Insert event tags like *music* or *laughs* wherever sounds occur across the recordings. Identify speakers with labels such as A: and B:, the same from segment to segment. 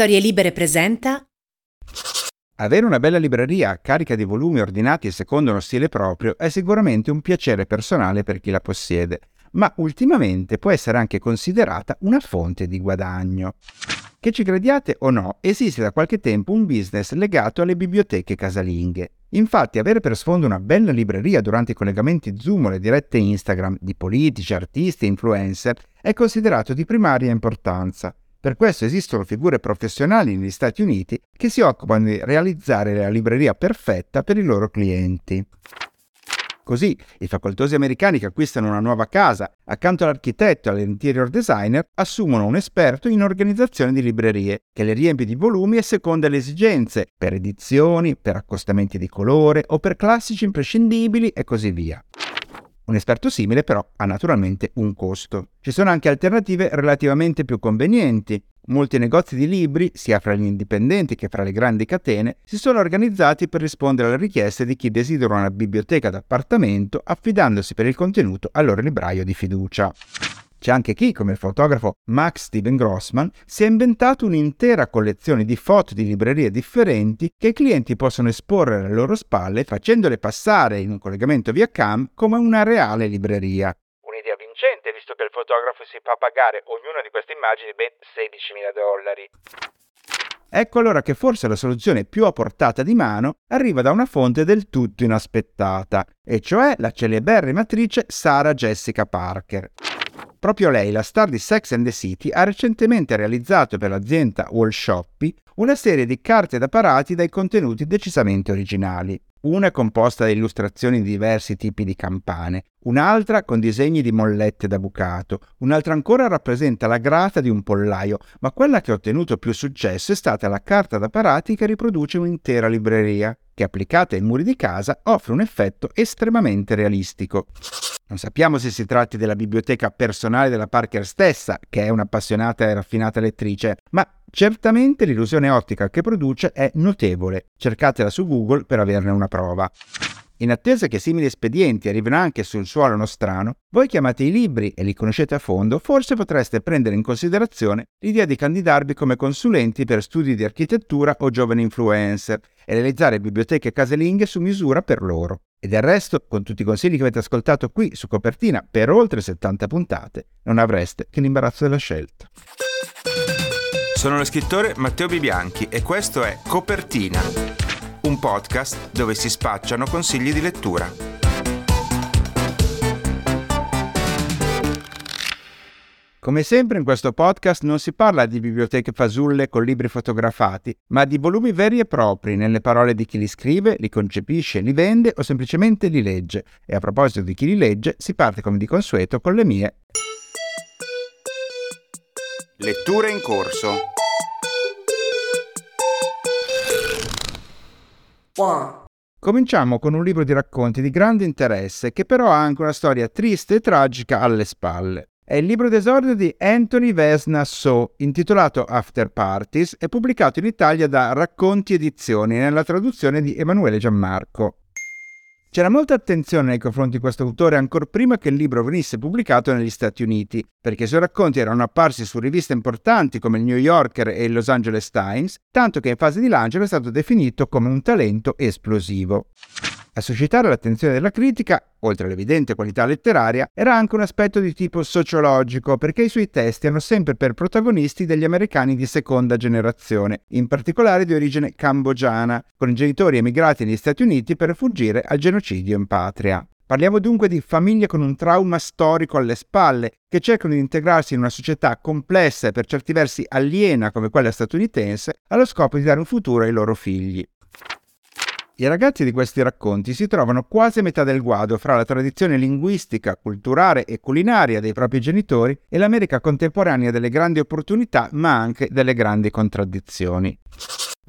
A: Storie Libere presenta
B: Avere una bella libreria carica di volumi ordinati secondo uno stile proprio è sicuramente un piacere personale per chi la possiede, ma ultimamente può essere anche considerata una fonte di guadagno. Che ci crediate o no, esiste da qualche tempo un business legato alle biblioteche casalinghe. Infatti avere per sfondo una bella libreria durante i collegamenti Zoom o le dirette Instagram di politici, artisti e influencer è considerato di primaria importanza. Per questo esistono figure professionali negli Stati Uniti che si occupano di realizzare la libreria perfetta per i loro clienti. Così i facoltosi americani che acquistano una nuova casa, accanto all'architetto e all'interior designer, assumono un esperto in organizzazione di librerie, che le riempie di volumi a seconda delle esigenze, per edizioni, per accostamenti di colore o per classici imprescindibili e così via. Un esperto simile però ha naturalmente un costo. Ci sono anche alternative relativamente più convenienti. Molti negozi di libri, sia fra gli indipendenti che fra le grandi catene, si sono organizzati per rispondere alle richieste di chi desidera una biblioteca d'appartamento affidandosi per il contenuto al loro libraio di fiducia. C'è anche chi, come il fotografo Max Steven Grossman, si è inventato un'intera collezione di foto di librerie differenti che i clienti possono esporre alle loro spalle facendole passare in un collegamento via CAM come una reale libreria.
C: Un'idea vincente visto che il fotografo si fa pagare ognuna di queste immagini ben 16.000 dollari.
B: Ecco allora che forse la soluzione più a portata di mano arriva da una fonte del tutto inaspettata, e cioè la celeberrima attrice Sarah Jessica Parker. Proprio lei, la star di Sex and the City, ha recentemente realizzato per l'azienda Wall Shoppy una serie di carte da parati dai contenuti decisamente originali. Una è composta da illustrazioni di diversi tipi di campane, un'altra con disegni di mollette da bucato, un'altra ancora rappresenta la grata di un pollaio, ma quella che ha ottenuto più successo è stata la carta da parati che riproduce un'intera libreria, che applicata ai muri di casa offre un effetto estremamente realistico. Non sappiamo se si tratti della biblioteca personale della Parker stessa, che è un'appassionata e raffinata lettrice, ma certamente l'illusione ottica che produce è notevole. Cercatela su Google per averne una prova. In attesa che simili espedienti arrivino anche sul suolo nostrano, voi chiamate i libri e li conoscete a fondo, forse potreste prendere in considerazione l'idea di candidarvi come consulenti per studi di architettura o giovani influencer e realizzare biblioteche casalinghe su misura per loro. E del resto, con tutti i consigli che avete ascoltato qui su copertina per oltre 70 puntate, non avreste che l'imbarazzo della scelta.
D: Sono lo scrittore Matteo Bibianchi e questo è Copertina, un podcast dove si spacciano consigli di lettura.
B: Come sempre in questo podcast non si parla di biblioteche fasulle con libri fotografati, ma di volumi veri e propri nelle parole di chi li scrive, li concepisce, li vende o semplicemente li legge. E a proposito di chi li legge, si parte come di consueto con le mie
D: Letture in corso.
B: Cominciamo con un libro di racconti di grande interesse che però ha anche una storia triste e tragica alle spalle. È il libro d'esordio di Anthony Vesna So, intitolato After Parties e pubblicato in Italia da Racconti Edizioni nella traduzione di Emanuele Giammarco. C'era molta attenzione nei confronti di questo autore ancora prima che il libro venisse pubblicato negli Stati Uniti, perché i suoi racconti erano apparsi su riviste importanti come il New Yorker e il Los Angeles Times, tanto che in fase di lancio è stato definito come un talento esplosivo. A suscitare l'attenzione della critica, oltre all'evidente qualità letteraria, era anche un aspetto di tipo sociologico, perché i suoi testi hanno sempre per protagonisti degli americani di seconda generazione, in particolare di origine cambogiana, con i genitori emigrati negli Stati Uniti per fuggire al genocidio in patria. Parliamo dunque di famiglie con un trauma storico alle spalle, che cercano di integrarsi in una società complessa e per certi versi aliena come quella statunitense, allo scopo di dare un futuro ai loro figli. I ragazzi di questi racconti si trovano quasi a metà del guado fra la tradizione linguistica, culturale e culinaria dei propri genitori e l'America contemporanea delle grandi opportunità ma anche delle grandi contraddizioni.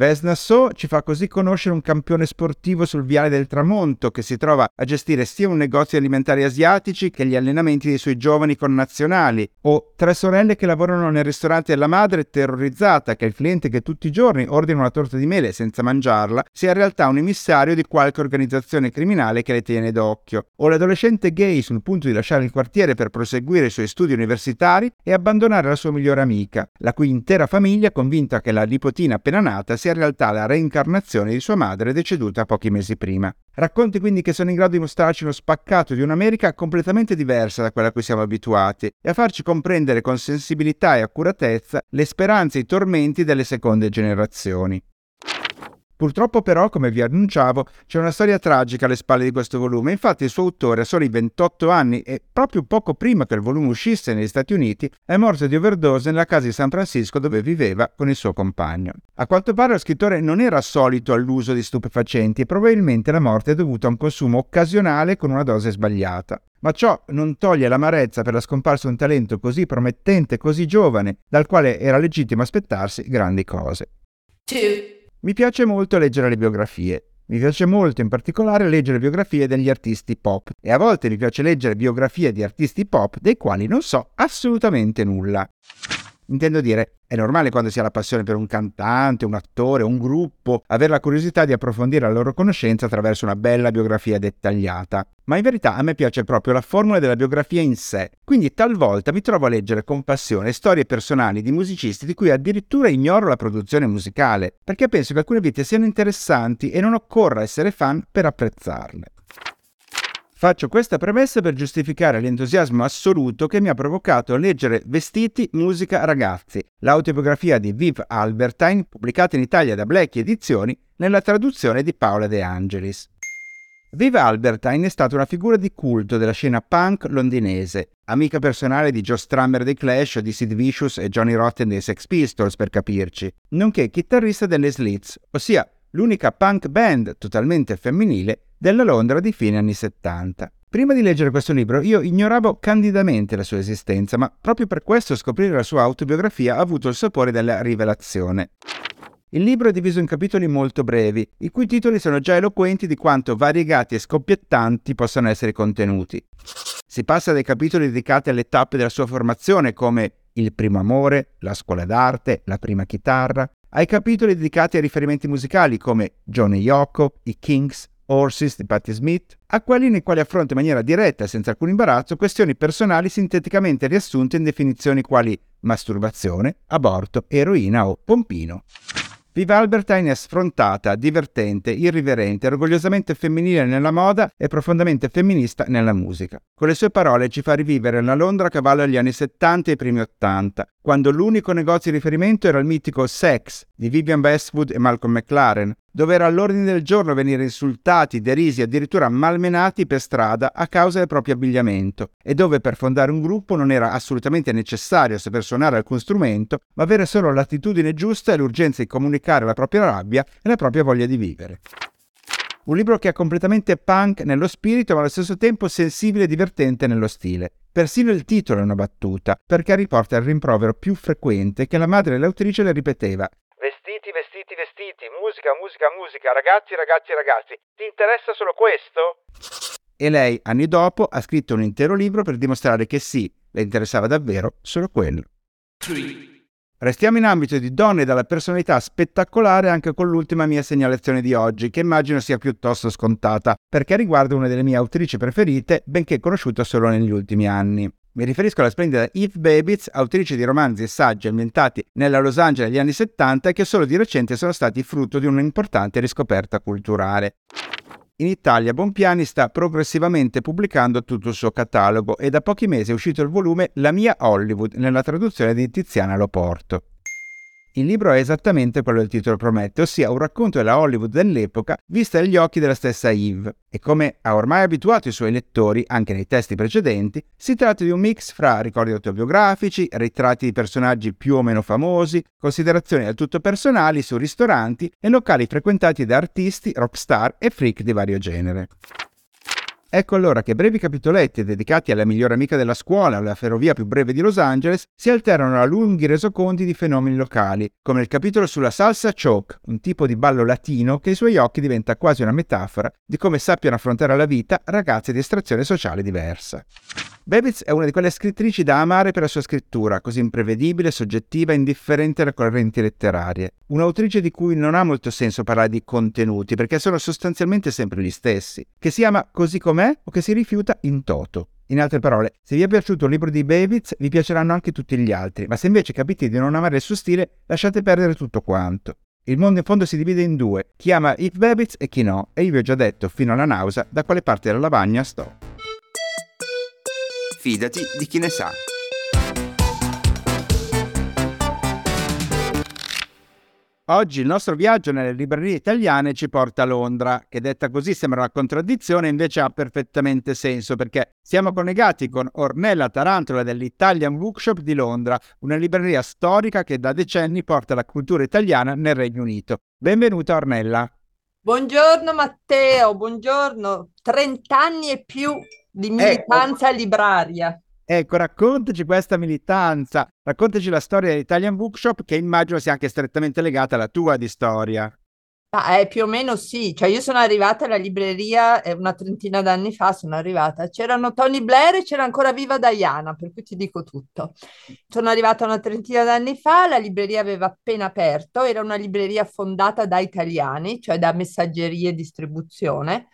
B: Vesnasso ci fa così conoscere un campione sportivo sul viale del tramonto che si trova a gestire sia un negozio alimentari asiatici che gli allenamenti dei suoi giovani connazionali, o tre sorelle che lavorano nel ristorante della madre terrorizzata che il cliente che tutti i giorni ordina una torta di mele senza mangiarla sia in realtà un emissario di qualche organizzazione criminale che le tiene d'occhio, o l'adolescente gay sul punto di lasciare il quartiere per proseguire i suoi studi universitari e abbandonare la sua migliore amica, la cui intera famiglia convinta che la nipotina appena nata sia in realtà la reincarnazione di sua madre deceduta pochi mesi prima. Racconti quindi che sono in grado di mostrarci uno spaccato di un'America completamente diversa da quella a cui siamo abituati e a farci comprendere con sensibilità e accuratezza le speranze e i tormenti delle seconde generazioni. Purtroppo però, come vi annunciavo, c'è una storia tragica alle spalle di questo volume, infatti il suo autore a soli 28 anni e proprio poco prima che il volume uscisse negli Stati Uniti è morto di overdose nella casa di San Francisco dove viveva con il suo compagno. A quanto pare lo scrittore non era solito all'uso di stupefacenti e probabilmente la morte è dovuta a un consumo occasionale con una dose sbagliata. Ma ciò non toglie l'amarezza per la scomparsa di un talento così promettente, così giovane, dal quale era legittimo aspettarsi grandi cose. Two. Mi piace molto leggere le biografie. Mi piace molto in particolare leggere biografie degli artisti pop e a volte mi piace leggere biografie di artisti pop dei quali non so assolutamente nulla. Intendo dire, è normale quando si ha la passione per un cantante, un attore, un gruppo, avere la curiosità di approfondire la loro conoscenza attraverso una bella biografia dettagliata. Ma in verità a me piace proprio la formula della biografia in sé, quindi talvolta mi trovo a leggere con passione storie personali di musicisti di cui addirittura ignoro la produzione musicale, perché penso che alcune vite siano interessanti e non occorra essere fan per apprezzarle. Faccio questa premessa per giustificare l'entusiasmo assoluto che mi ha provocato a leggere Vestiti, musica, ragazzi, l'autobiografia di Viv Albertine, pubblicata in Italia da Black Edizioni, nella traduzione di Paola De Angelis. Viv Albertine è stata una figura di culto della scena punk londinese, amica personale di Joe Strummer dei Clash, di Sid Vicious e Johnny Rotten dei Sex Pistols, per capirci, nonché chitarrista delle Slits, ossia l'unica punk band totalmente femminile della Londra di fine anni 70. Prima di leggere questo libro io ignoravo candidamente la sua esistenza, ma proprio per questo scoprire la sua autobiografia ha avuto il sapore della rivelazione. Il libro è diviso in capitoli molto brevi, i cui titoli sono già eloquenti di quanto variegati e scoppiettanti possano essere i contenuti. Si passa dai capitoli dedicati alle tappe della sua formazione, come il primo amore, la scuola d'arte, la prima chitarra, ai capitoli dedicati ai riferimenti musicali come Johnny Yoko, i Kings, Horses di Patti Smith, a quelli nei quali affronta in maniera diretta e senza alcun imbarazzo questioni personali sinteticamente riassunte in definizioni quali masturbazione, aborto, eroina o pompino. Viva Albertine è sfrontata, divertente, irriverente, orgogliosamente femminile nella moda e profondamente femminista nella musica. Con le sue parole ci fa rivivere la Londra a cavallo degli anni 70 e i primi 80, quando l'unico negozio di riferimento era il mitico Sex di Vivian Westwood e Malcolm McLaren, dove era all'ordine del giorno venire insultati, derisi, addirittura malmenati per strada a causa del proprio abbigliamento, e dove per fondare un gruppo non era assolutamente necessario saper suonare alcun strumento, ma avere solo l'attitudine giusta e l'urgenza di comunicare la propria rabbia e la propria voglia di vivere. Un libro che è completamente punk nello spirito, ma allo stesso tempo sensibile e divertente nello stile. Persino il titolo è una battuta, perché riporta il rimprovero più frequente che la madre dell'autrice le ripeteva.
C: Vestiti, vestiti, vestiti, musica, musica, musica, ragazzi, ragazzi, ragazzi. Ti interessa solo questo?
B: E lei, anni dopo, ha scritto un intero libro per dimostrare che sì, le interessava davvero solo quello. Restiamo in ambito di donne dalla personalità spettacolare anche con l'ultima mia segnalazione di oggi, che immagino sia piuttosto scontata, perché riguarda una delle mie autrici preferite, benché conosciuta solo negli ultimi anni. Mi riferisco alla splendida Eve Babitz, autrice di romanzi e saggi ambientati nella Los Angeles degli anni 70 e che solo di recente sono stati frutto di un'importante riscoperta culturale. In Italia Bompiani sta progressivamente pubblicando tutto il suo catalogo e da pochi mesi è uscito il volume La mia Hollywood nella traduzione di Tiziana Loporto. Il libro è esattamente quello del titolo promette, ossia un racconto della Hollywood dell'epoca vista dagli occhi della stessa Eve. E come ha ormai abituato i suoi lettori, anche nei testi precedenti, si tratta di un mix fra ricordi autobiografici, ritratti di personaggi più o meno famosi, considerazioni del tutto personali su ristoranti e locali frequentati da artisti, rockstar e freak di vario genere. Ecco allora che brevi capitoletti dedicati alla migliore amica della scuola, alla ferrovia più breve di Los Angeles, si alternano a lunghi resoconti di fenomeni locali, come il capitolo sulla salsa choke, un tipo di ballo latino che ai suoi occhi diventa quasi una metafora di come sappiano affrontare la vita ragazze di estrazione sociale diversa. Babitz è una di quelle scrittrici da amare per la sua scrittura, così imprevedibile, soggettiva e indifferente alle correnti letterarie. Un'autrice di cui non ha molto senso parlare di contenuti, perché sono sostanzialmente sempre gli stessi, che si ama così com'è o che si rifiuta in toto. In altre parole, se vi è piaciuto il libro di Babitz, vi piaceranno anche tutti gli altri, ma se invece capite di non amare il suo stile, lasciate perdere tutto quanto. Il mondo in fondo si divide in due, chi ama Eve Babitz e chi no, e io vi ho già detto fino alla nausea da quale parte della lavagna sto.
D: Fidati di chi ne sa.
B: Oggi il nostro viaggio nelle librerie italiane ci porta a Londra, che detta così sembra una contraddizione, invece ha perfettamente senso perché siamo collegati con Ornella Tarantola dell'Italian Bookshop di Londra, una libreria storica che da decenni porta la cultura italiana nel Regno Unito. Benvenuta Ornella.
A: Buongiorno Matteo, buongiorno. 30 anni e più di ecco. militanza ecco. libraria.
B: Ecco, raccontaci questa militanza, raccontaci la storia dell'Italian Bookshop che immagino sia anche strettamente legata alla tua di storia.
A: Ah, eh, più o meno sì, cioè io sono arrivata alla libreria eh, una trentina d'anni fa, sono arrivata, c'erano Tony Blair e c'era ancora viva Diana, per cui ti dico tutto. Sono arrivata una trentina d'anni fa, la libreria aveva appena aperto, era una libreria fondata da italiani, cioè da messaggerie e distribuzione,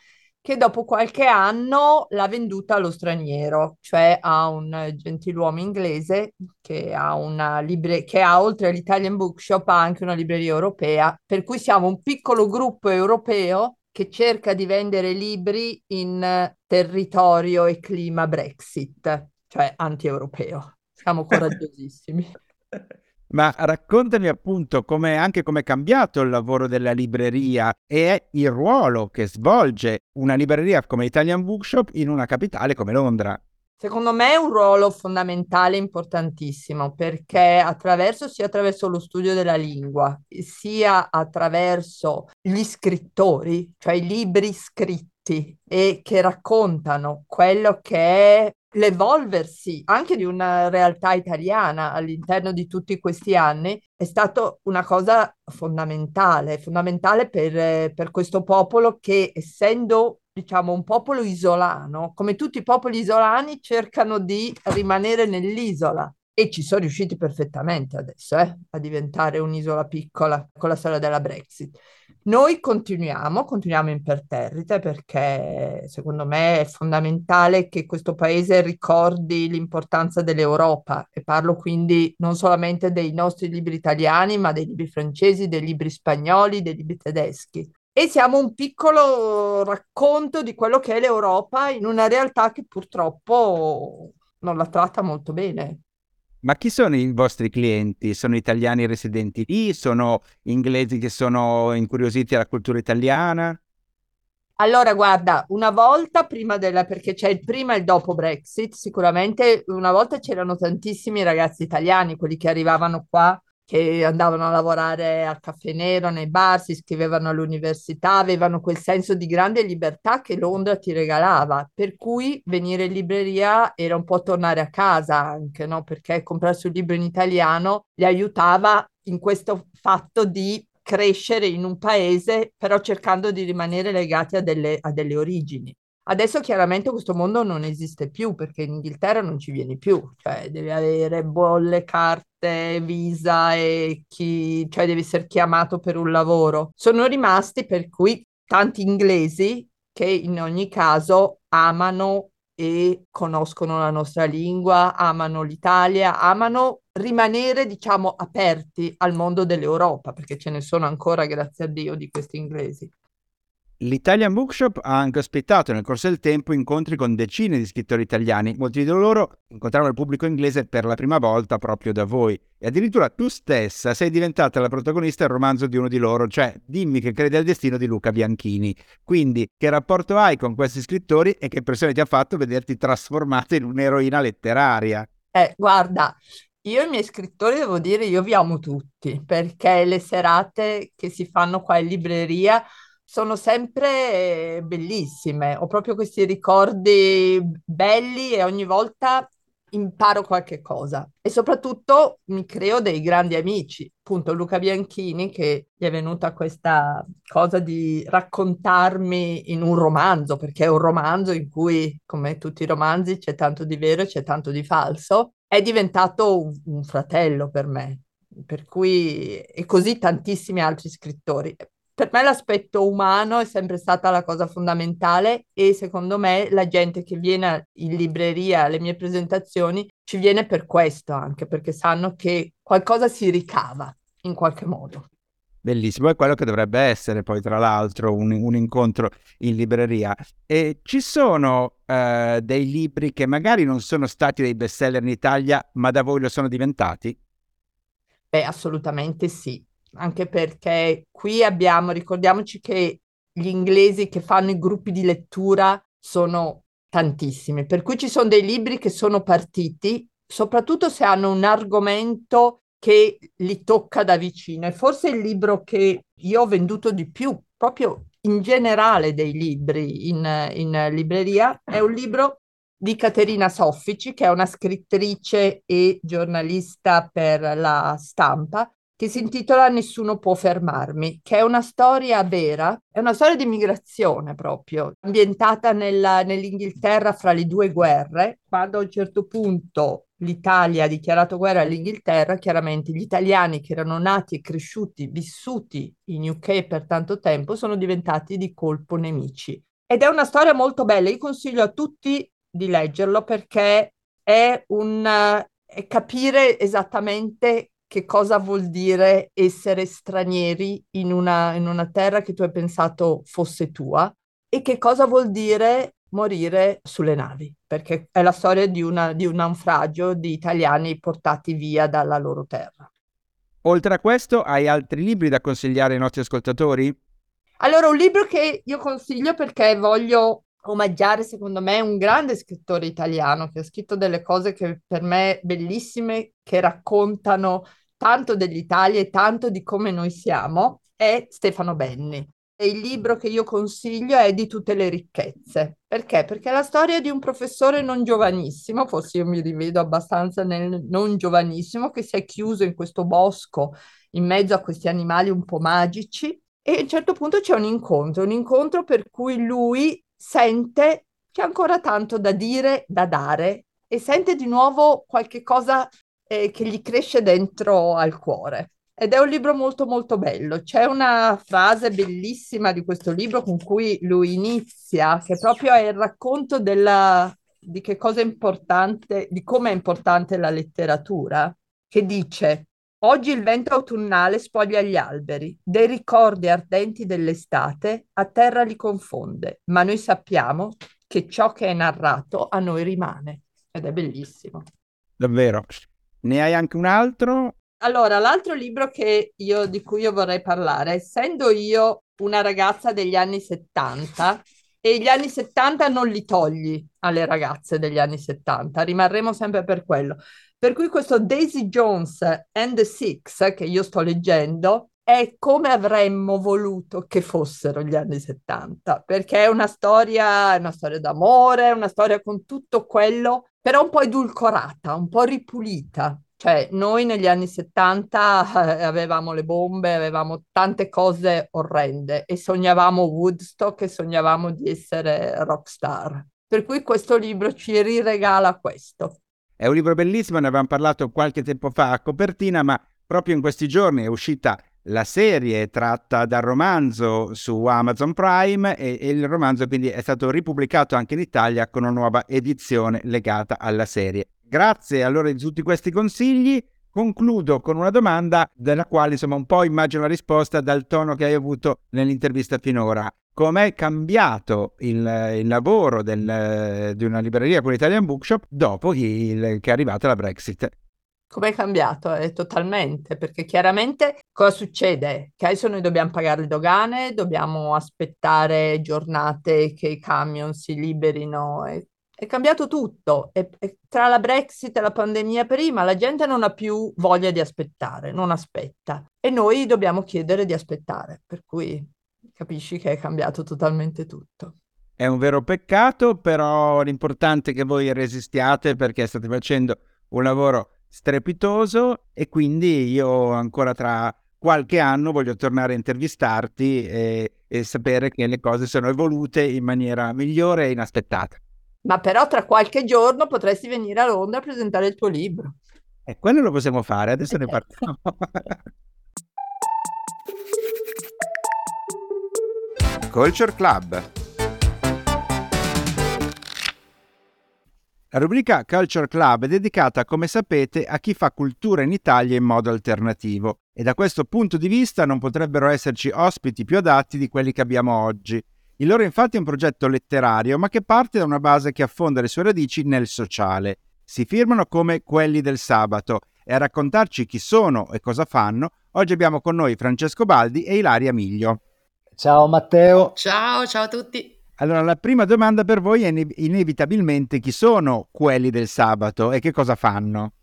A: che dopo qualche anno l'ha venduta allo straniero, cioè a un gentiluomo inglese che ha, una libre- che ha oltre all'Italian Bookshop anche una libreria europea, per cui siamo un piccolo gruppo europeo che cerca di vendere libri in territorio e clima Brexit, cioè anti-europeo. Siamo *laughs* coraggiosissimi. *laughs*
B: Ma raccontami appunto come, anche come è cambiato il lavoro della libreria e il ruolo che svolge una libreria come Italian Bookshop in una capitale come Londra.
A: Secondo me è un ruolo fondamentale, importantissimo, perché attraverso, sia attraverso lo studio della lingua, sia attraverso gli scrittori, cioè i libri scritti e che raccontano quello che è l'evolversi anche di una realtà italiana all'interno di tutti questi anni è stato una cosa fondamentale, fondamentale per, per questo popolo che essendo diciamo un popolo isolano, come tutti i popoli isolani cercano di rimanere nell'isola e ci sono riusciti perfettamente adesso eh, a diventare un'isola piccola con la storia della Brexit. Noi continuiamo, continuiamo imperterrite perché secondo me è fondamentale che questo paese ricordi l'importanza dell'Europa e parlo quindi non solamente dei nostri libri italiani, ma dei libri francesi, dei libri spagnoli, dei libri tedeschi. E siamo un piccolo racconto di quello che è l'Europa in una realtà che purtroppo non la tratta molto bene.
B: Ma chi sono i vostri clienti? Sono italiani residenti lì? Sono inglesi che sono incuriositi alla cultura italiana?
A: Allora, guarda, una volta prima della, perché c'è il prima e il dopo Brexit, sicuramente una volta c'erano tantissimi ragazzi italiani, quelli che arrivavano qua che andavano a lavorare al caffè nero, nei bar, si iscrivevano all'università, avevano quel senso di grande libertà che Londra ti regalava, per cui venire in libreria era un po' tornare a casa anche, no? Perché comprarsi un libro in italiano li aiutava in questo fatto di crescere in un paese, però cercando di rimanere legati a delle, a delle origini. Adesso chiaramente questo mondo non esiste più perché in Inghilterra non ci vieni più, cioè devi avere bolle, carte, visa e chi, cioè devi essere chiamato per un lavoro. Sono rimasti per cui tanti inglesi che in ogni caso amano e conoscono la nostra lingua, amano l'Italia, amano rimanere, diciamo, aperti al mondo dell'Europa, perché ce ne sono ancora, grazie a Dio, di questi inglesi.
B: L'Italian Bookshop ha anche ospitato nel corso del tempo incontri con decine di scrittori italiani. Molti di loro incontravano il pubblico inglese per la prima volta proprio da voi. E addirittura tu stessa sei diventata la protagonista del romanzo di uno di loro, cioè Dimmi che credi al destino di Luca Bianchini. Quindi, che rapporto hai con questi scrittori e che impressione ti ha fatto vederti trasformata in un'eroina letteraria?
A: Eh, guarda, io i miei scrittori devo dire, io vi amo tutti, perché le serate che si fanno qua in libreria sono sempre bellissime. Ho proprio questi ricordi belli e ogni volta imparo qualche cosa e soprattutto mi creo dei grandi amici. Appunto, Luca Bianchini, che gli è venuta questa cosa di raccontarmi in un romanzo, perché è un romanzo in cui, come tutti i romanzi, c'è tanto di vero e c'è tanto di falso, è diventato un, un fratello per me. Per cui, e così tantissimi altri scrittori per me l'aspetto umano è sempre stata la cosa fondamentale e secondo me la gente che viene in libreria alle mie presentazioni ci viene per questo anche, perché sanno che qualcosa si ricava in qualche modo.
B: Bellissimo, è quello che dovrebbe essere poi tra l'altro un, un incontro in libreria. E ci sono eh, dei libri che magari non sono stati dei bestseller in Italia, ma da voi lo sono diventati?
A: Beh, assolutamente sì anche perché qui abbiamo, ricordiamoci che gli inglesi che fanno i gruppi di lettura sono tantissimi, per cui ci sono dei libri che sono partiti, soprattutto se hanno un argomento che li tocca da vicino. E forse il libro che io ho venduto di più, proprio in generale dei libri in, in libreria, è un libro di Caterina Soffici, che è una scrittrice e giornalista per la stampa, che si intitola Nessuno può fermarmi, che è una storia vera, è una storia di migrazione proprio, ambientata nella, nell'Inghilterra fra le due guerre, quando a un certo punto l'Italia ha dichiarato guerra all'Inghilterra, chiaramente gli italiani che erano nati e cresciuti, vissuti in UK per tanto tempo, sono diventati di colpo nemici. Ed è una storia molto bella, io consiglio a tutti di leggerlo perché è un è capire esattamente che cosa vuol dire essere stranieri in una, in una terra che tu hai pensato fosse tua e che cosa vuol dire morire sulle navi, perché è la storia di, una, di un naufragio di italiani portati via dalla loro terra.
B: Oltre a questo, hai altri libri da consigliare ai nostri ascoltatori?
A: Allora, un libro che io consiglio perché voglio omaggiare, secondo me, un grande scrittore italiano che ha scritto delle cose che per me bellissime, che raccontano tanto dell'Italia e tanto di come noi siamo, è Stefano Benni. E il libro che io consiglio è Di tutte le ricchezze. Perché? Perché è la storia di un professore non giovanissimo, forse io mi rivedo abbastanza nel non giovanissimo, che si è chiuso in questo bosco in mezzo a questi animali un po' magici e a un certo punto c'è un incontro, un incontro per cui lui sente c'è ancora tanto da dire, da dare e sente di nuovo qualche cosa eh, che gli cresce dentro al cuore. Ed è un libro molto molto bello. C'è una frase bellissima di questo libro con cui lui inizia, che proprio è il racconto della, di che cosa è importante, di come è importante la letteratura, che dice Oggi il vento autunnale spoglia gli alberi, dei ricordi ardenti dell'estate a terra li confonde, ma noi sappiamo che ciò che è narrato a noi rimane. Ed è bellissimo.
B: Davvero. Ne hai anche un altro?
A: Allora, l'altro libro che io, di cui io vorrei parlare, essendo io una ragazza degli anni 70, e gli anni 70 non li togli alle ragazze degli anni 70, rimarremo sempre per quello. Per cui questo Daisy Jones and the Six che io sto leggendo è come avremmo voluto che fossero gli anni 70, perché è una storia, è una storia d'amore, è una storia con tutto quello però un po' edulcorata, un po' ripulita. Cioè, noi negli anni 70 eh, avevamo le bombe, avevamo tante cose orrende e sognavamo Woodstock e sognavamo di essere rockstar. Per cui questo libro ci riregala questo.
B: È un libro bellissimo, ne avevamo parlato qualche tempo fa a copertina, ma proprio in questi giorni è uscita la serie tratta dal romanzo su Amazon Prime e, e, il romanzo quindi è stato ripubblicato anche in Italia con una nuova edizione legata alla serie. Grazie allora di tutti questi consigli. Concludo con una domanda della quale insomma un po' immagino la risposta dal tono che hai avuto nell'intervista finora. Com'è cambiato il, il lavoro del, di una libreria con l'Italian Bookshop dopo il, che è arrivata la Brexit?
A: Come è cambiato? Eh, totalmente, perché chiaramente cosa succede? Che adesso noi dobbiamo pagare le dogane, dobbiamo aspettare giornate che i camion si liberino. È, è cambiato tutto. E, e tra la Brexit e la pandemia prima, la gente non ha più voglia di aspettare, non aspetta. E noi dobbiamo chiedere di aspettare, per cui capisci che è cambiato totalmente tutto.
B: È un vero peccato, però l'importante è che voi resistiate perché state facendo un lavoro strepitoso e quindi io ancora tra qualche anno voglio tornare a intervistarti e, e sapere che le cose sono evolute in maniera migliore e inaspettata.
A: Ma però tra qualche giorno potresti venire a Londra a presentare il tuo libro.
B: E quello lo possiamo fare, adesso ne *laughs* parliamo.
D: Culture Club
B: La rubrica Culture Club è dedicata, come sapete, a chi fa cultura in Italia in modo alternativo e da questo punto di vista non potrebbero esserci ospiti più adatti di quelli che abbiamo oggi. Il loro infatti è un progetto letterario, ma che parte da una base che affonda le sue radici nel sociale. Si firmano come quelli del sabato e a raccontarci chi sono e cosa fanno, oggi abbiamo con noi Francesco Baldi e Ilaria Miglio.
E: Ciao Matteo.
F: Ciao, ciao a tutti.
B: Allora, la prima domanda per voi è inevitabilmente chi sono quelli del sabato e che cosa fanno?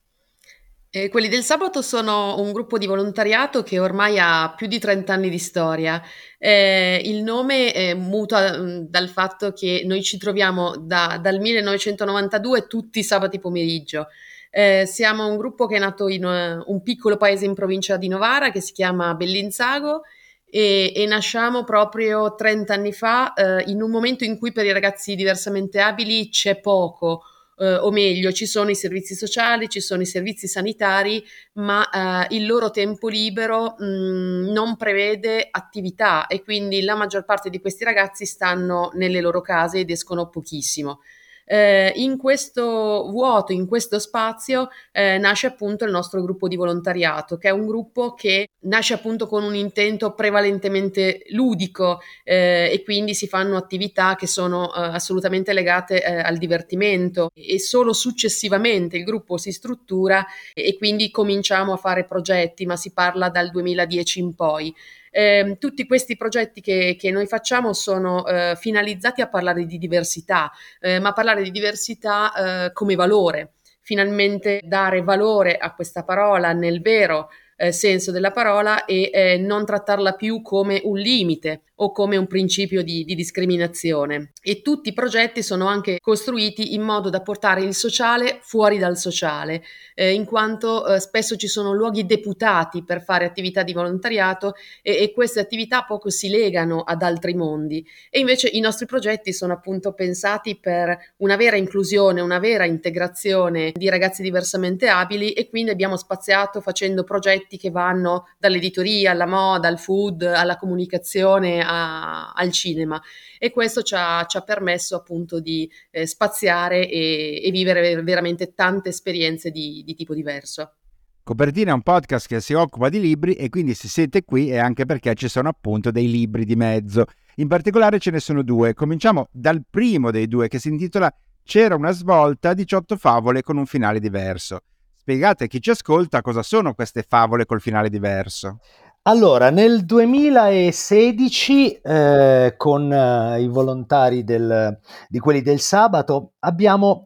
F: Eh, quelli del sabato sono un gruppo di volontariato che ormai ha più di 30 anni di storia. Eh, il nome è mutua mm, dal fatto che noi ci troviamo da, dal 1992 tutti i sabati pomeriggio. Eh, siamo un gruppo che è nato in uh, un piccolo paese in provincia di Novara che si chiama Bellinzago e, e nasciamo proprio 30 anni fa eh, in un momento in cui per i ragazzi diversamente abili c'è poco. Uh, o meglio, ci sono i servizi sociali, ci sono i servizi sanitari, ma uh, il loro tempo libero mh, mm, non prevede attività e quindi la maggior parte di questi ragazzi stanno nelle loro case ed escono pochissimo. Eh, in questo vuoto, in questo spazio, eh, nasce appunto il nostro gruppo di volontariato, che è un gruppo che nasce appunto con un intento prevalentemente ludico eh, e quindi si fanno attività che sono eh, assolutamente legate eh, al divertimento e solo successivamente il gruppo si struttura e quindi cominciamo a fare progetti, ma si parla dal 2010 in poi. Eh, tutti questi progetti che, che noi facciamo sono eh, finalizzati a parlare di diversità, eh, ma parlare di diversità eh, come valore. Finalmente dare valore a questa parola nel vero eh, senso della parola e eh, non trattarla più come un limite o come un principio di, di, discriminazione. E tutti i progetti sono anche costruiti in modo da portare il sociale fuori dal sociale, eh, in quanto eh, spesso ci sono luoghi deputati per fare attività di volontariato e, e, queste attività poco si legano ad altri mondi. E invece i nostri progetti sono appunto pensati per una vera inclusione, una vera integrazione di ragazzi diversamente abili e quindi abbiamo spaziato facendo progetti che vanno dall'editoria alla moda, al food, alla comunicazione, a, al cinema e questo ci ha, ci ha permesso appunto di eh, spaziare e, e, vivere veramente tante esperienze di, di tipo diverso.
B: Copertina è un podcast che si occupa di libri e quindi se siete qui è anche perché ci sono appunto dei libri di mezzo. In particolare ce ne sono due. Cominciamo dal primo dei due che si intitola C'era una svolta, 18 favole con un finale diverso. Spiegate a chi ci ascolta cosa sono queste favole col finale diverso.
E: Allora, nel 2016, eh, con eh, i volontari del, di quelli del sabato, abbiamo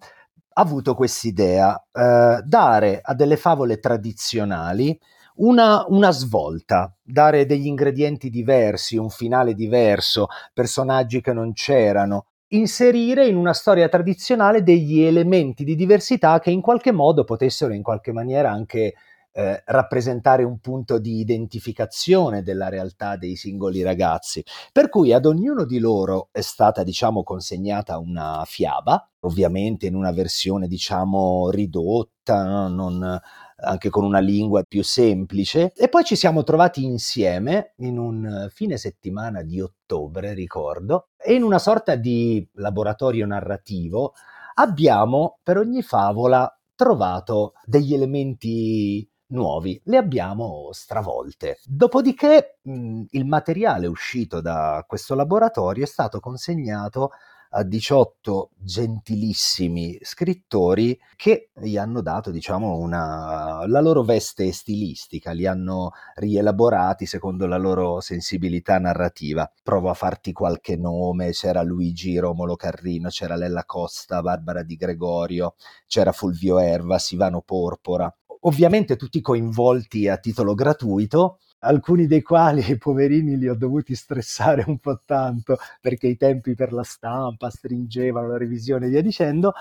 E: avuto quest'idea, eh, dare a delle favole tradizionali una, una, svolta, dare degli ingredienti diversi, un finale diverso, personaggi che non c'erano, inserire in una storia tradizionale degli elementi di diversità che in qualche modo potessero in qualche maniera anche eh, rappresentare un punto di identificazione della realtà dei singoli ragazzi. Per cui ad ognuno di loro è stata, diciamo, consegnata una fiaba, ovviamente in una versione, diciamo, ridotta, non, anche con una lingua più semplice. E poi ci siamo trovati insieme in un fine settimana di ottobre, ricordo, e in una sorta di laboratorio narrativo abbiamo per ogni favola trovato degli elementi nuovi, le abbiamo stravolte. Dopodiché mh, il materiale uscito da questo laboratorio è stato consegnato a 18 gentilissimi scrittori che gli hanno dato, diciamo, una, la loro veste stilistica, li hanno rielaborati secondo la loro sensibilità narrativa. Provo a farti qualche nome, c'era Luigi Romolo Carrino, c'era Lella Costa, Barbara Di Gregorio, c'era Fulvio Erva, Sivano Porpora, ovviamente tutti coinvolti a titolo gratuito alcuni dei quali, i *laughs* poverini, li ho dovuti stressare un po' tanto perché i tempi per la stampa stringevano la revisione e via dicendo,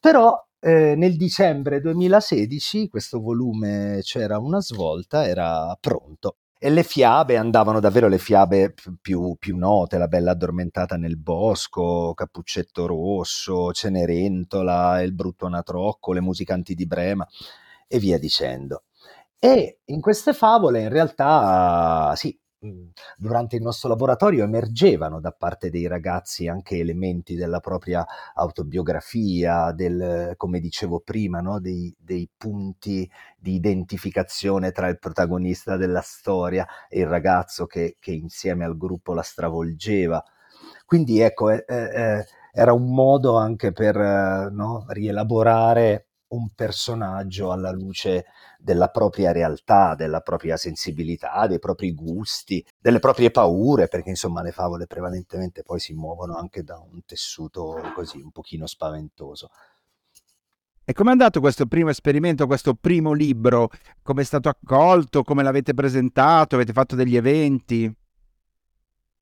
E: però eh, nel dicembre 2016 questo volume c'era una svolta, era pronto. E le fiabe andavano davvero le fiabe più, più note, La bella addormentata nel bosco, Cappuccetto rosso, Cenerentola, Il brutto anatrocco, Le musicanti di Brema e via dicendo. E in queste favole in realtà sì, Mhmm, durante il nostro laboratorio emergevano da parte dei ragazzi anche elementi della propria autobiografia, del, come dicevo prima, no? dei, dei, punti di identificazione tra il protagonista della storia e il ragazzo che, che insieme al gruppo la stravolgeva. Quindi ecco, eh, eh, era un modo anche per eh, no? rielaborare un personaggio alla luce della propria realtà, della propria sensibilità, dei propri gusti, delle proprie paure, perché insomma le favole prevalentemente poi si muovono anche da un tessuto così un pochino spaventoso.
B: E come è andato questo primo esperimento, questo primo libro? Come è stato accolto? Come l'avete presentato? Avete fatto degli eventi?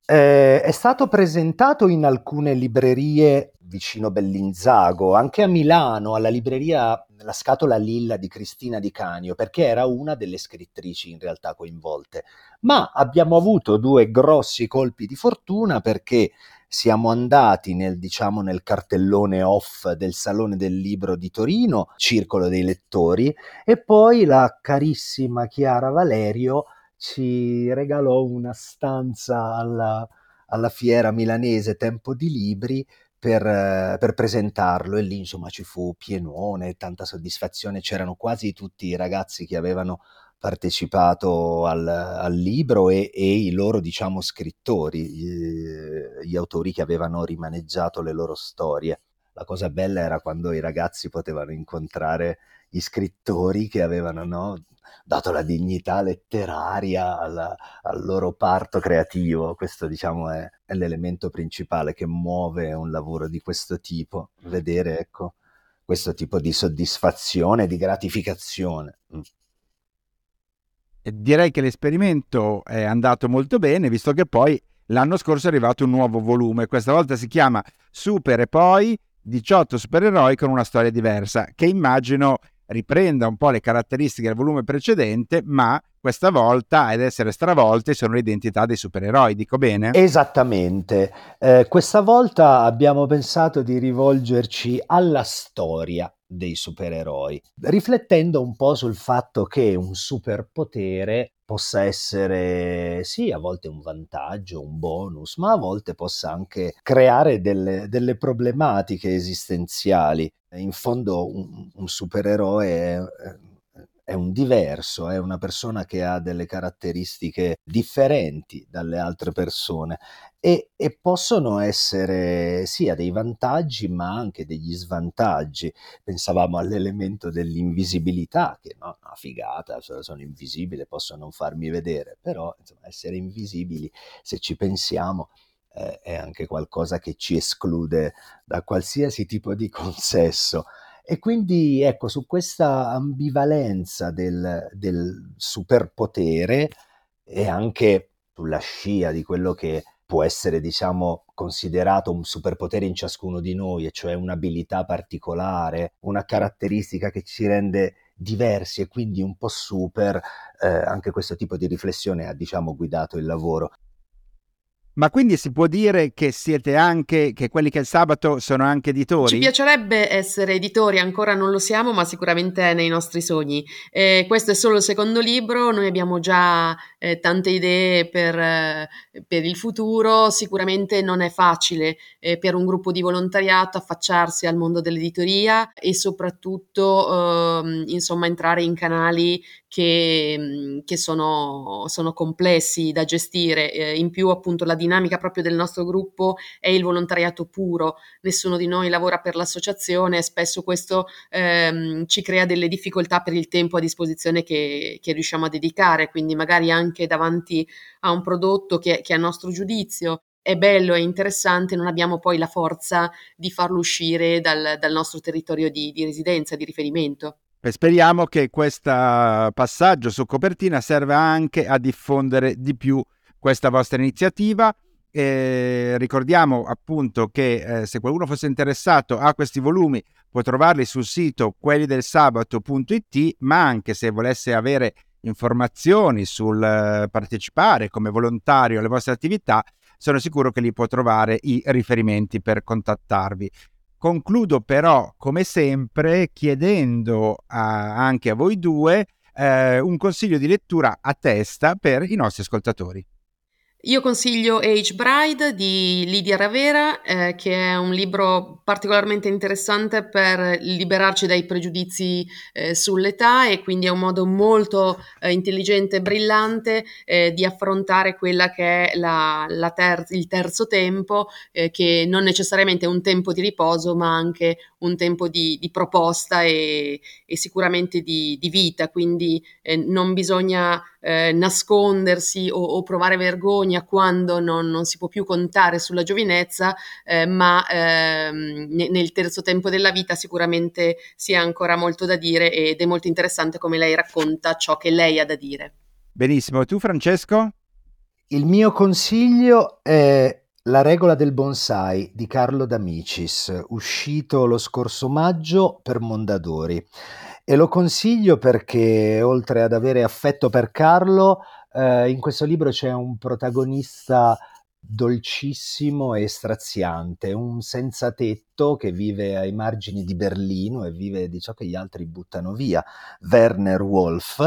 E: Eh, è stato presentato in alcune librerie vicino Bellinzago, anche a Milano, alla libreria La Scatola Lilla di Cristina Di Canio, perché era una delle scrittrici in realtà coinvolte. Ma abbiamo avuto due grossi colpi di fortuna perché siamo andati nel, diciamo, nel cartellone off del Salone del Libro di Torino, Circolo dei Lettori, e poi la carissima Chiara Valerio ci regalò una stanza alla, alla fiera milanese Tempo di Libri per, per, presentarlo e lì insomma ci fu pienone, tanta soddisfazione, c'erano quasi tutti i ragazzi che avevano partecipato al, al libro e, e, i loro diciamo scrittori, gli, gli autori che avevano rimaneggiato le loro storie. La cosa bella era quando i ragazzi potevano incontrare gli scrittori che avevano no, dato la dignità letteraria alla, al loro parto creativo. Questo, diciamo, è, è, l'elemento principale che muove un lavoro di questo tipo, vedere, ecco, questo tipo di soddisfazione, di gratificazione. Mm.
B: Direi che l'esperimento è andato molto bene, visto che poi l'anno scorso è arrivato un nuovo volume. Questa volta si chiama Super e poi 18 supereroi con una storia diversa, che immagino riprenda un po' le caratteristiche del volume precedente, ma questa volta ad essere stravolte sono l'identità dei supereroi, dico bene?
E: Esattamente, eh, questa volta abbiamo pensato di rivolgerci alla storia dei supereroi, riflettendo un po' sul fatto che un superpotere possa essere sì, a volte un vantaggio, un bonus, ma a volte possa anche creare delle, delle problematiche esistenziali. In fondo un, un supereroe è, è un diverso, è una persona che ha delle caratteristiche differenti dalle altre persone e, e, possono essere sia dei vantaggi ma anche degli svantaggi. Pensavamo all'elemento dell'invisibilità, che no, una figata, sono invisibile, posso non farmi vedere, però insomma, essere invisibili, se ci pensiamo, eh, è anche qualcosa che ci esclude da qualsiasi tipo di *laughs* consesso. E quindi ecco, su questa ambivalenza del, del superpotere e anche sulla scia di quello che può essere, diciamo, considerato un superpotere in ciascuno di noi, e cioè un'abilità particolare, una caratteristica che ci rende diversi e quindi un po' super, eh, anche questo tipo di riflessione ha, diciamo, guidato il lavoro.
B: Ma quindi si può dire che siete anche, che quelli che il sabato sono anche editori?
F: Ci piacerebbe essere editori, ancora non lo siamo, ma sicuramente è nei nostri sogni. Eh, questo è solo il secondo libro, noi abbiamo già eh, tante idee per, eh, per, il futuro, sicuramente non è facile eh, per un gruppo di volontariato affacciarsi al mondo dell'editoria e soprattutto ehm, insomma entrare in canali che, che sono, sono, complessi da gestire. Eh, in più appunto la dinamica proprio del nostro gruppo è il volontariato puro, nessuno di noi lavora per l'associazione e spesso questo ehm, ci crea delle difficoltà per il tempo a disposizione che, che, riusciamo a dedicare, quindi magari anche davanti a un prodotto che, che a nostro giudizio è bello e interessante, non abbiamo poi la forza di farlo uscire dal, dal nostro territorio di, di residenza, di riferimento.
B: Speriamo che questo passaggio su copertina serva anche a diffondere di più questa vostra iniziativa. Eh, ricordiamo appunto che eh, se qualcuno fosse interessato a questi volumi può trovarli sul sito quelli del sabato.it, ma anche se volesse avere informazioni sul eh, partecipare come volontario alle vostre attività, sono sicuro che lì può trovare i riferimenti per contattarvi. Concludo però, come sempre, chiedendo a, anche a voi due eh, un consiglio di lettura a testa per i nostri ascoltatori.
F: Io consiglio Age Bride di Lidia Ravera, eh, che è un libro particolarmente interessante per liberarci dai pregiudizi eh, sull'età e quindi è un modo molto eh, intelligente e brillante eh, di affrontare quella che è la, la ter- il terzo tempo, eh, che non necessariamente è un tempo di riposo, ma anche un tempo di, di proposta e, e, sicuramente di, di vita. Quindi eh, non bisogna nascondersi o, o provare vergogna quando non, non, si può più contare sulla giovinezza, eh, ma ehm, nel terzo tempo della vita sicuramente si ha ancora molto da dire ed è molto interessante come lei racconta ciò che lei ha da dire.
B: Benissimo, tu Francesco?
E: Il mio consiglio è La regola del bonsai di Carlo D'Amicis, uscito lo scorso maggio per Mondadori. E lo consiglio perché oltre ad avere affetto per Carlo, eh, in questo libro c'è un protagonista dolcissimo e straziante, un senza tetto che vive ai margini di Berlino e vive di ciò che gli altri buttano via, Werner Wolf,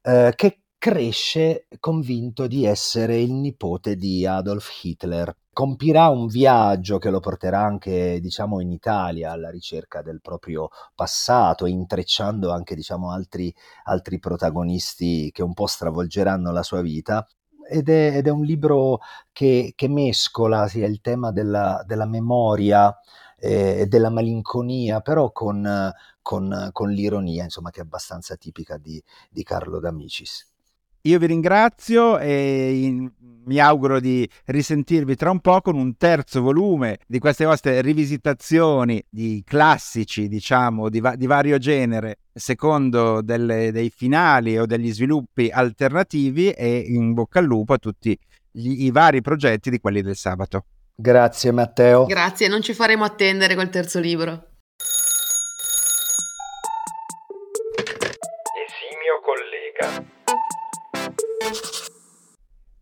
E: eh, che cresce convinto di essere il nipote di Adolf Hitler. Compirà un viaggio che lo porterà anche, diciamo, in Italia alla ricerca del proprio passato, intrecciando anche, diciamo, altri, altri protagonisti che un po' stravolgeranno la sua vita. Ed è, ed è un libro che, che mescola sia il tema della, della memoria e eh, della malinconia, però con, con, con, l'ironia, insomma, che è abbastanza tipica di, di Carlo D'Amicis.
B: Io vi ringrazio e in, mi auguro di risentirvi tra un po' con un terzo volume di queste vostre rivisitazioni di classici, diciamo, di, va- di vario genere, secondo delle, dei finali o degli sviluppi alternativi e in bocca al lupo a tutti gli, i vari progetti di quelli del sabato.
E: Grazie Matteo.
F: Grazie, non ci faremo attendere col terzo libro.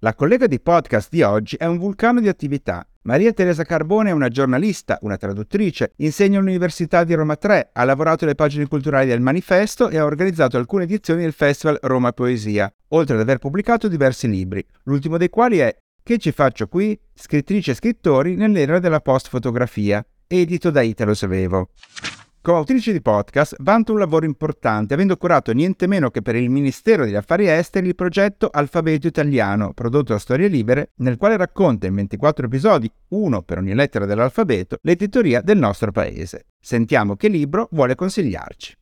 B: La collega di podcast di oggi è un vulcano di attività. Maria Teresa Carbone è una giornalista, una traduttrice, insegna all'Università di Roma 3, ha lavorato alle pagine culturali del Manifesto e ha organizzato alcune edizioni del Festival Roma Poesia, oltre ad aver pubblicato diversi libri, l'ultimo dei quali è Che ci faccio qui? Scrittrici e scrittori nell'era della post-fotografia, edito da Italo Savevo. Come autrice di podcast vanta un lavoro importante, avendo curato niente meno che per il Ministero degli Affari Esteri il progetto Alfabeto Italiano, prodotto da Storie Libere, nel quale racconta in 24 episodi, uno per ogni lettera dell'alfabeto, l'editoria del nostro paese. Sentiamo che libro vuole consigliarci.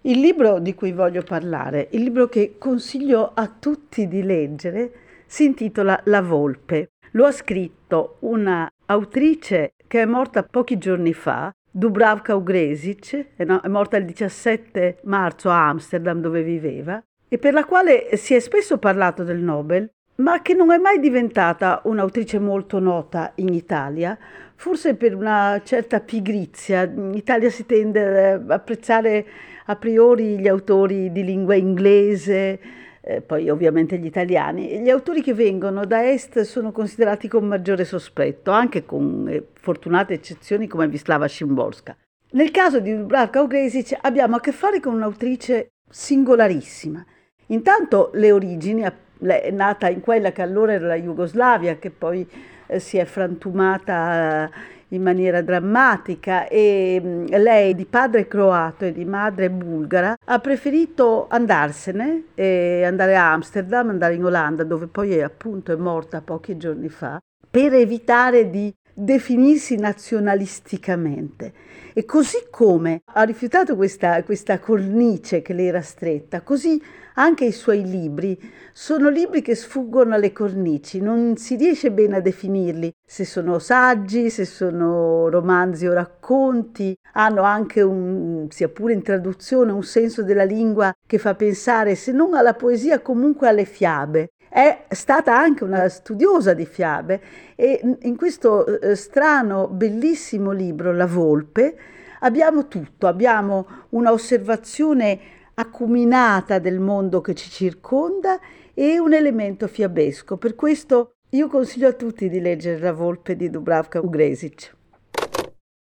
G: Il libro di cui voglio parlare, il libro che consiglio a tutti di leggere, si intitola La Volpe. Lo ha scritto una autrice che è morta pochi giorni fa, Dubravka Ugresic, è morta il 17 marzo a Amsterdam dove viveva, e per la quale si è spesso parlato del Nobel, ma che non è mai diventata un'autrice molto nota in Italia, forse per una certa pigrizia. In Italia si tende ad apprezzare a priori gli autori di lingua inglese, eh, poi ovviamente gli italiani, gli autori che vengono da est sono considerati con maggiore sospetto, anche con eh, fortunate eccezioni come Vislava Szymborska. Nel caso di Dubravka Ogresic abbiamo a che fare con un'autrice singolarissima. Intanto le origini, è nata in quella che allora era la Jugoslavia, che poi eh, si è frantumata in maniera drammatica e mm, lei di padre croato e di madre bulgara ha preferito andarsene e andare a Amsterdam, andare in Olanda dove poi è appunto è morta pochi giorni fa per evitare di definirsi nazionalisticamente. E così come ha rifiutato questa, questa cornice che le era stretta, così anche i suoi libri sono libri che sfuggono alle cornici, non si riesce bene a definirli, se sono saggi, se sono romanzi o racconti, hanno anche un, sia pure in traduzione, un senso della lingua che fa pensare se non alla poesia comunque alle fiabe. È stata anche una studiosa di fiabe e in questo eh, strano, bellissimo libro, La Volpe, abbiamo tutto, abbiamo una osservazione acuminata del mondo che ci circonda e un elemento fiabesco. Per questo io consiglio a tutti di leggere La Volpe di Dubravka Ugresic.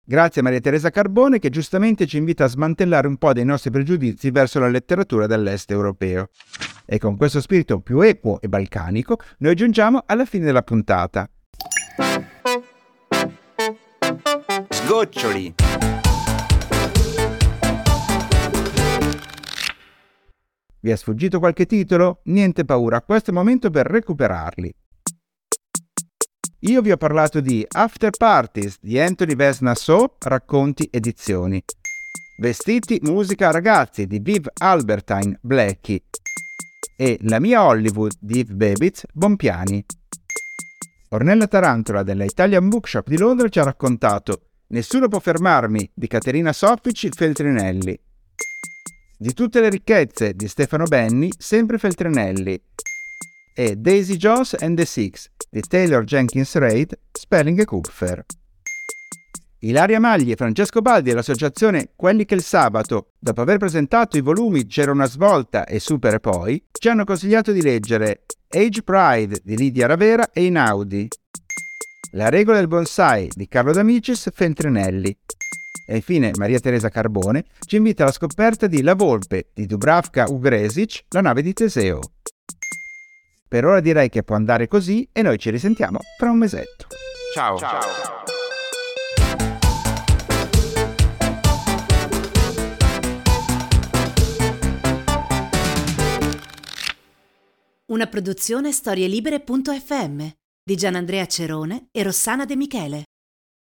B: Grazie a Maria Teresa Carbone che giustamente ci invita a smantellare un po' dei nostri pregiudizi verso la letteratura dell'est europeo. E con questo spirito più equo e balcanico noi giungiamo alla fine della puntata.
D: Sgoccioli.
B: Vi è sfuggito qualche titolo? Niente paura, questo è il momento per recuperarli. Io vi ho parlato di After Parties di Anthony Vesna So, racconti edizioni. Vestiti, musica, ragazzi di Viv Albertine, Blackie. E La mia Hollywood di Yves Babitz, Bonpiani. Ornella Tarantola della Italian Bookshop di Londra ci ha raccontato Nessuno può fermarmi di Caterina Soffici Feltrinelli. Di tutte le ricchezze di Stefano Benni, sempre Feltrinelli. E Daisy Jones and the Six di Taylor Jenkins Reid, Spelling e Kupfer. Ilaria Magli e Francesco Baldi dell'associazione Quelli che il sabato, dopo aver presentato i volumi C'era una svolta e Super e poi, ci hanno consigliato di leggere Age Pride di Lidia Ravera e Inaudi, La regola del bonsai di Carlo D'Amicis Fentrinelli e infine Maria Teresa Carbone ci invita alla scoperta di La Volpe di Dubravka Ugresic, la nave di Teseo. Per ora direi che può andare così e noi ci risentiamo fra un mesetto.
D: Ciao. Ciao.
H: Una produzione storielibere.fm di Gianandrea Cerone e Rossana De Michele.